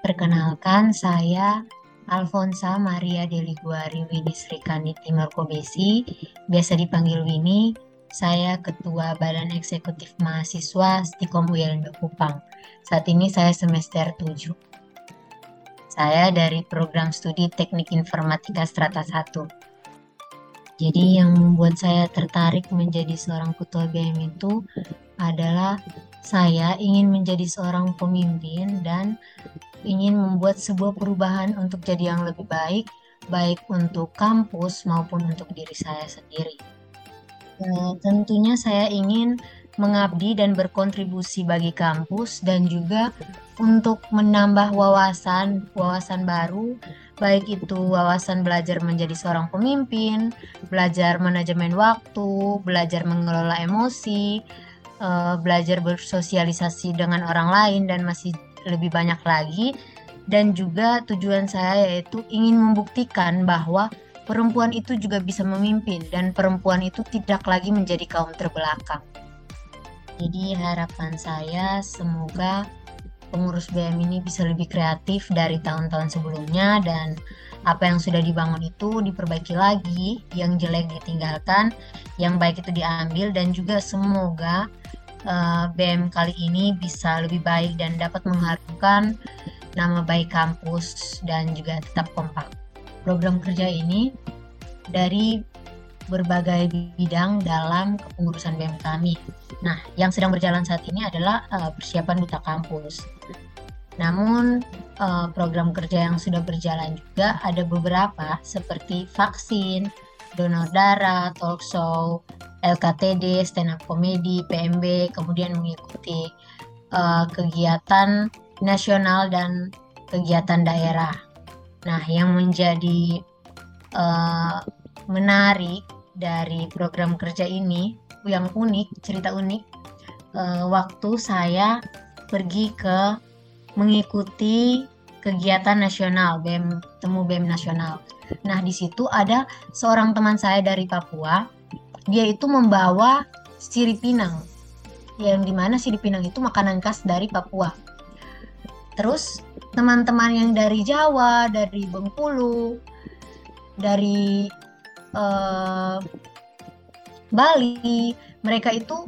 Perkenalkan, saya Alfonsa Maria Deliguari Wini Timur Kobesi, biasa dipanggil Wini. Saya Ketua Badan Eksekutif Mahasiswa Stikom UIN Kupang. Saat ini saya semester 7. Saya dari program studi Teknik Informatika Strata 1. Jadi yang membuat saya tertarik menjadi seorang ketua BM itu adalah saya ingin menjadi seorang pemimpin dan ingin membuat sebuah perubahan untuk jadi yang lebih baik, baik untuk kampus maupun untuk diri saya sendiri. E, tentunya saya ingin mengabdi dan berkontribusi bagi kampus dan juga untuk menambah wawasan wawasan baru baik itu wawasan belajar menjadi seorang pemimpin, belajar manajemen waktu, belajar mengelola emosi, uh, belajar bersosialisasi dengan orang lain dan masih lebih banyak lagi dan juga tujuan saya yaitu ingin membuktikan bahwa perempuan itu juga bisa memimpin dan perempuan itu tidak lagi menjadi kaum terbelakang. Jadi harapan saya semoga pengurus BM ini bisa lebih kreatif dari tahun-tahun sebelumnya dan apa yang sudah dibangun itu diperbaiki lagi, yang jelek ditinggalkan, yang baik itu diambil dan juga semoga uh, eh, BM kali ini bisa lebih baik dan dapat mengharumkan nama baik kampus dan juga tetap kompak. Program kerja ini dari berbagai bidang dalam kepengurusan BM kami. Nah, yang sedang berjalan saat ini adalah uh, persiapan duta kampus. Namun uh, program kerja yang sudah berjalan juga ada beberapa seperti vaksin, donor darah, talk show, LKTD, stand up comedy, PMB, kemudian mengikuti uh, kegiatan nasional dan kegiatan daerah. Nah, yang menjadi uh, menarik dari program kerja ini yang unik, cerita unik, waktu saya pergi ke mengikuti kegiatan nasional BEM Temu BEM Nasional. Nah, di situ ada seorang teman saya dari Papua dia itu membawa sirip pinang yang di mana sirip pinang itu makanan khas dari Papua. Terus teman-teman yang dari Jawa, dari Bengkulu, dari uh, Bali, mereka itu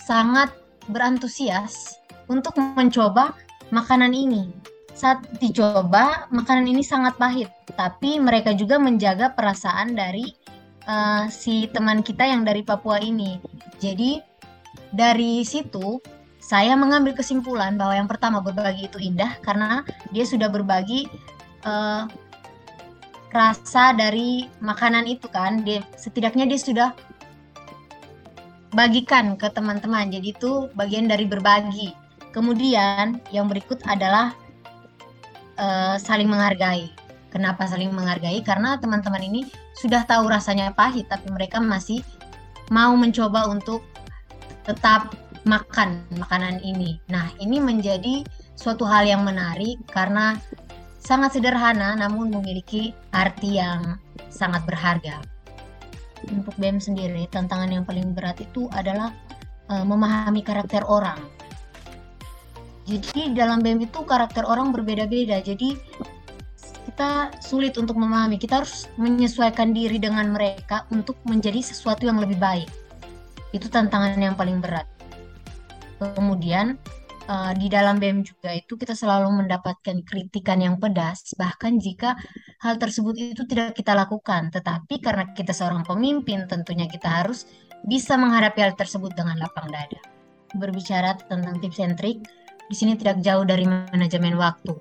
sangat berantusias untuk mencoba makanan ini. Saat dicoba, makanan ini sangat pahit, tapi mereka juga menjaga perasaan dari uh, si teman kita yang dari Papua ini. Jadi dari situ saya mengambil kesimpulan bahwa yang pertama berbagi itu indah karena dia sudah berbagi uh, rasa dari makanan itu kan. Dia setidaknya dia sudah bagikan ke teman-teman. Jadi itu bagian dari berbagi. Kemudian yang berikut adalah uh, saling menghargai. Kenapa saling menghargai? Karena teman-teman ini sudah tahu rasanya pahit, tapi mereka masih mau mencoba untuk tetap makan makanan ini. Nah, ini menjadi suatu hal yang menarik karena sangat sederhana namun memiliki arti yang sangat berharga. Untuk BEM sendiri, tantangan yang paling berat itu adalah uh, memahami karakter orang. Jadi dalam BEM itu karakter orang berbeda-beda. Jadi kita sulit untuk memahami. Kita harus menyesuaikan diri dengan mereka untuk menjadi sesuatu yang lebih baik. Itu tantangan yang paling berat. Kemudian uh, di dalam BEM juga itu kita selalu mendapatkan kritikan yang pedas, bahkan jika hal tersebut itu tidak kita lakukan. Tetapi karena kita seorang pemimpin, tentunya kita harus bisa menghadapi hal tersebut dengan lapang dada. Berbicara tentang tips and trick, di sini tidak jauh dari manajemen waktu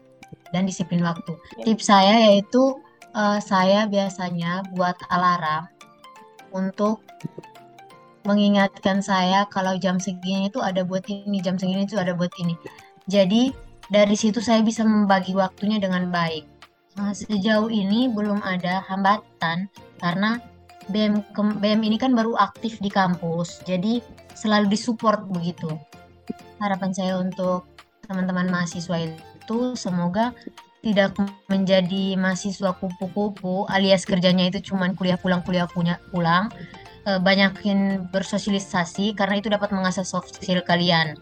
dan disiplin waktu. Ya. Tips saya yaitu uh, saya biasanya buat alarm untuk mengingatkan saya kalau jam segini itu ada buat ini, jam segini itu ada buat ini. Jadi dari situ saya bisa membagi waktunya dengan baik. Nah, sejauh ini belum ada hambatan karena BM BM ini kan baru aktif di kampus, jadi selalu disupport begitu. Harapan saya untuk teman-teman mahasiswa itu semoga tidak menjadi mahasiswa kupu-kupu alias kerjanya itu cuma kuliah pulang kuliah punya pulang. E, banyakin bersosialisasi karena itu dapat mengasah soft skill kalian.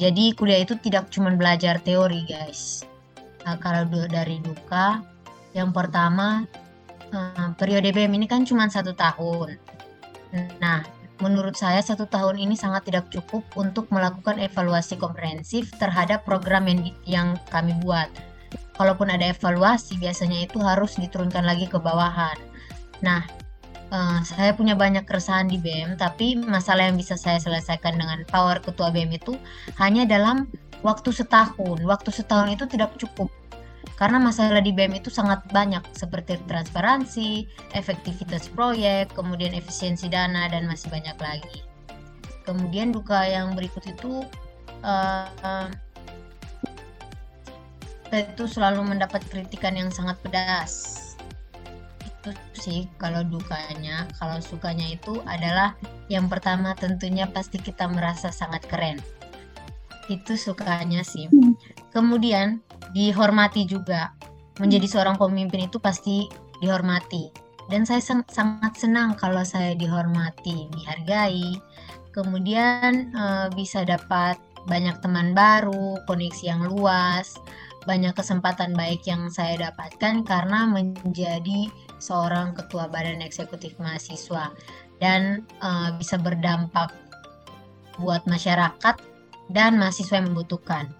Jadi kuliah itu tidak cuma belajar teori guys. Uh, kalau dari duka, yang pertama uh, periode BEM ini kan cuma satu tahun. Nah, menurut saya satu tahun ini sangat tidak cukup untuk melakukan evaluasi komprehensif terhadap program yang, yang kami buat. Kalaupun ada evaluasi, biasanya itu harus diturunkan lagi ke bawahan. Nah, uh, saya punya banyak keresahan di BEM, tapi masalah yang bisa saya selesaikan dengan power ketua BEM itu hanya dalam waktu setahun. Waktu setahun itu tidak cukup karena masalah di BEM itu sangat banyak seperti transparansi, efektivitas proyek, kemudian efisiensi dana dan masih banyak lagi. Kemudian duka yang berikut itu uh, itu selalu mendapat kritikan yang sangat pedas. Itu sih kalau dukanya, kalau sukanya itu adalah yang pertama tentunya pasti kita merasa sangat keren. Itu sukanya sih. Kemudian dihormati juga. Menjadi hmm. seorang pemimpin itu pasti dihormati. Dan saya sen sangat senang kalau saya dihormati, dihargai. Kemudian e, bisa dapat banyak teman baru, koneksi yang luas, banyak kesempatan baik yang saya dapatkan karena menjadi seorang ketua badan eksekutif mahasiswa dan e, bisa berdampak buat masyarakat dan mahasiswa yang membutuhkan.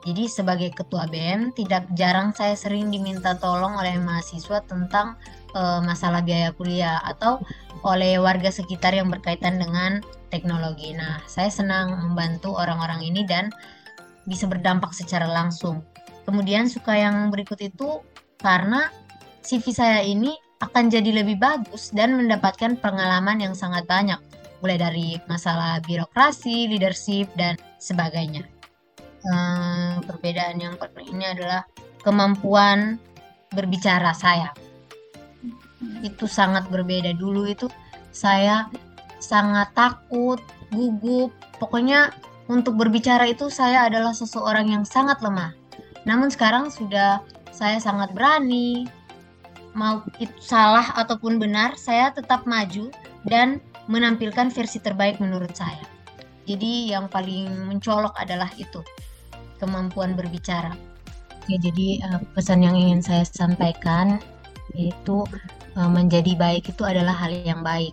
Jadi sebagai ketua BM tidak jarang saya sering diminta tolong oleh mahasiswa tentang uh, masalah biaya kuliah atau oleh warga sekitar yang berkaitan dengan teknologi. Nah, saya senang membantu orang-orang ini dan bisa berdampak secara langsung. Kemudian suka yang berikut itu karena CV saya ini akan jadi lebih bagus dan mendapatkan pengalaman yang sangat banyak, mulai dari masalah birokrasi, leadership, dan sebagainya eh, perbedaan yang penting ini adalah kemampuan berbicara saya. Itu sangat berbeda. Dulu itu saya sangat takut gugup. Pokoknya untuk berbicara itu saya adalah seseorang yang sangat lemah. Namun sekarang sudah saya sangat berani. Mau itu salah ataupun benar saya tetap maju dan menampilkan versi terbaik menurut saya. Jadi yang paling mencolok adalah itu kemampuan berbicara. Oke, jadi uh, pesan yang ingin saya sampaikan yaitu uh, menjadi baik itu adalah hal yang baik.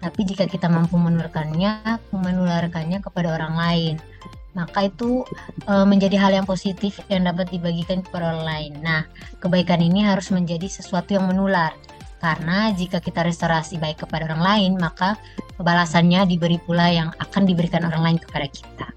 Tapi jika kita mampu menularkannya, menularkannya kepada orang lain, maka itu uh, menjadi hal yang positif yang dapat dibagikan kepada orang lain. Nah, kebaikan ini harus menjadi sesuatu yang menular. Karena jika kita restorasi baik kepada orang lain, maka balasannya diberi pula yang akan diberikan orang lain kepada kita.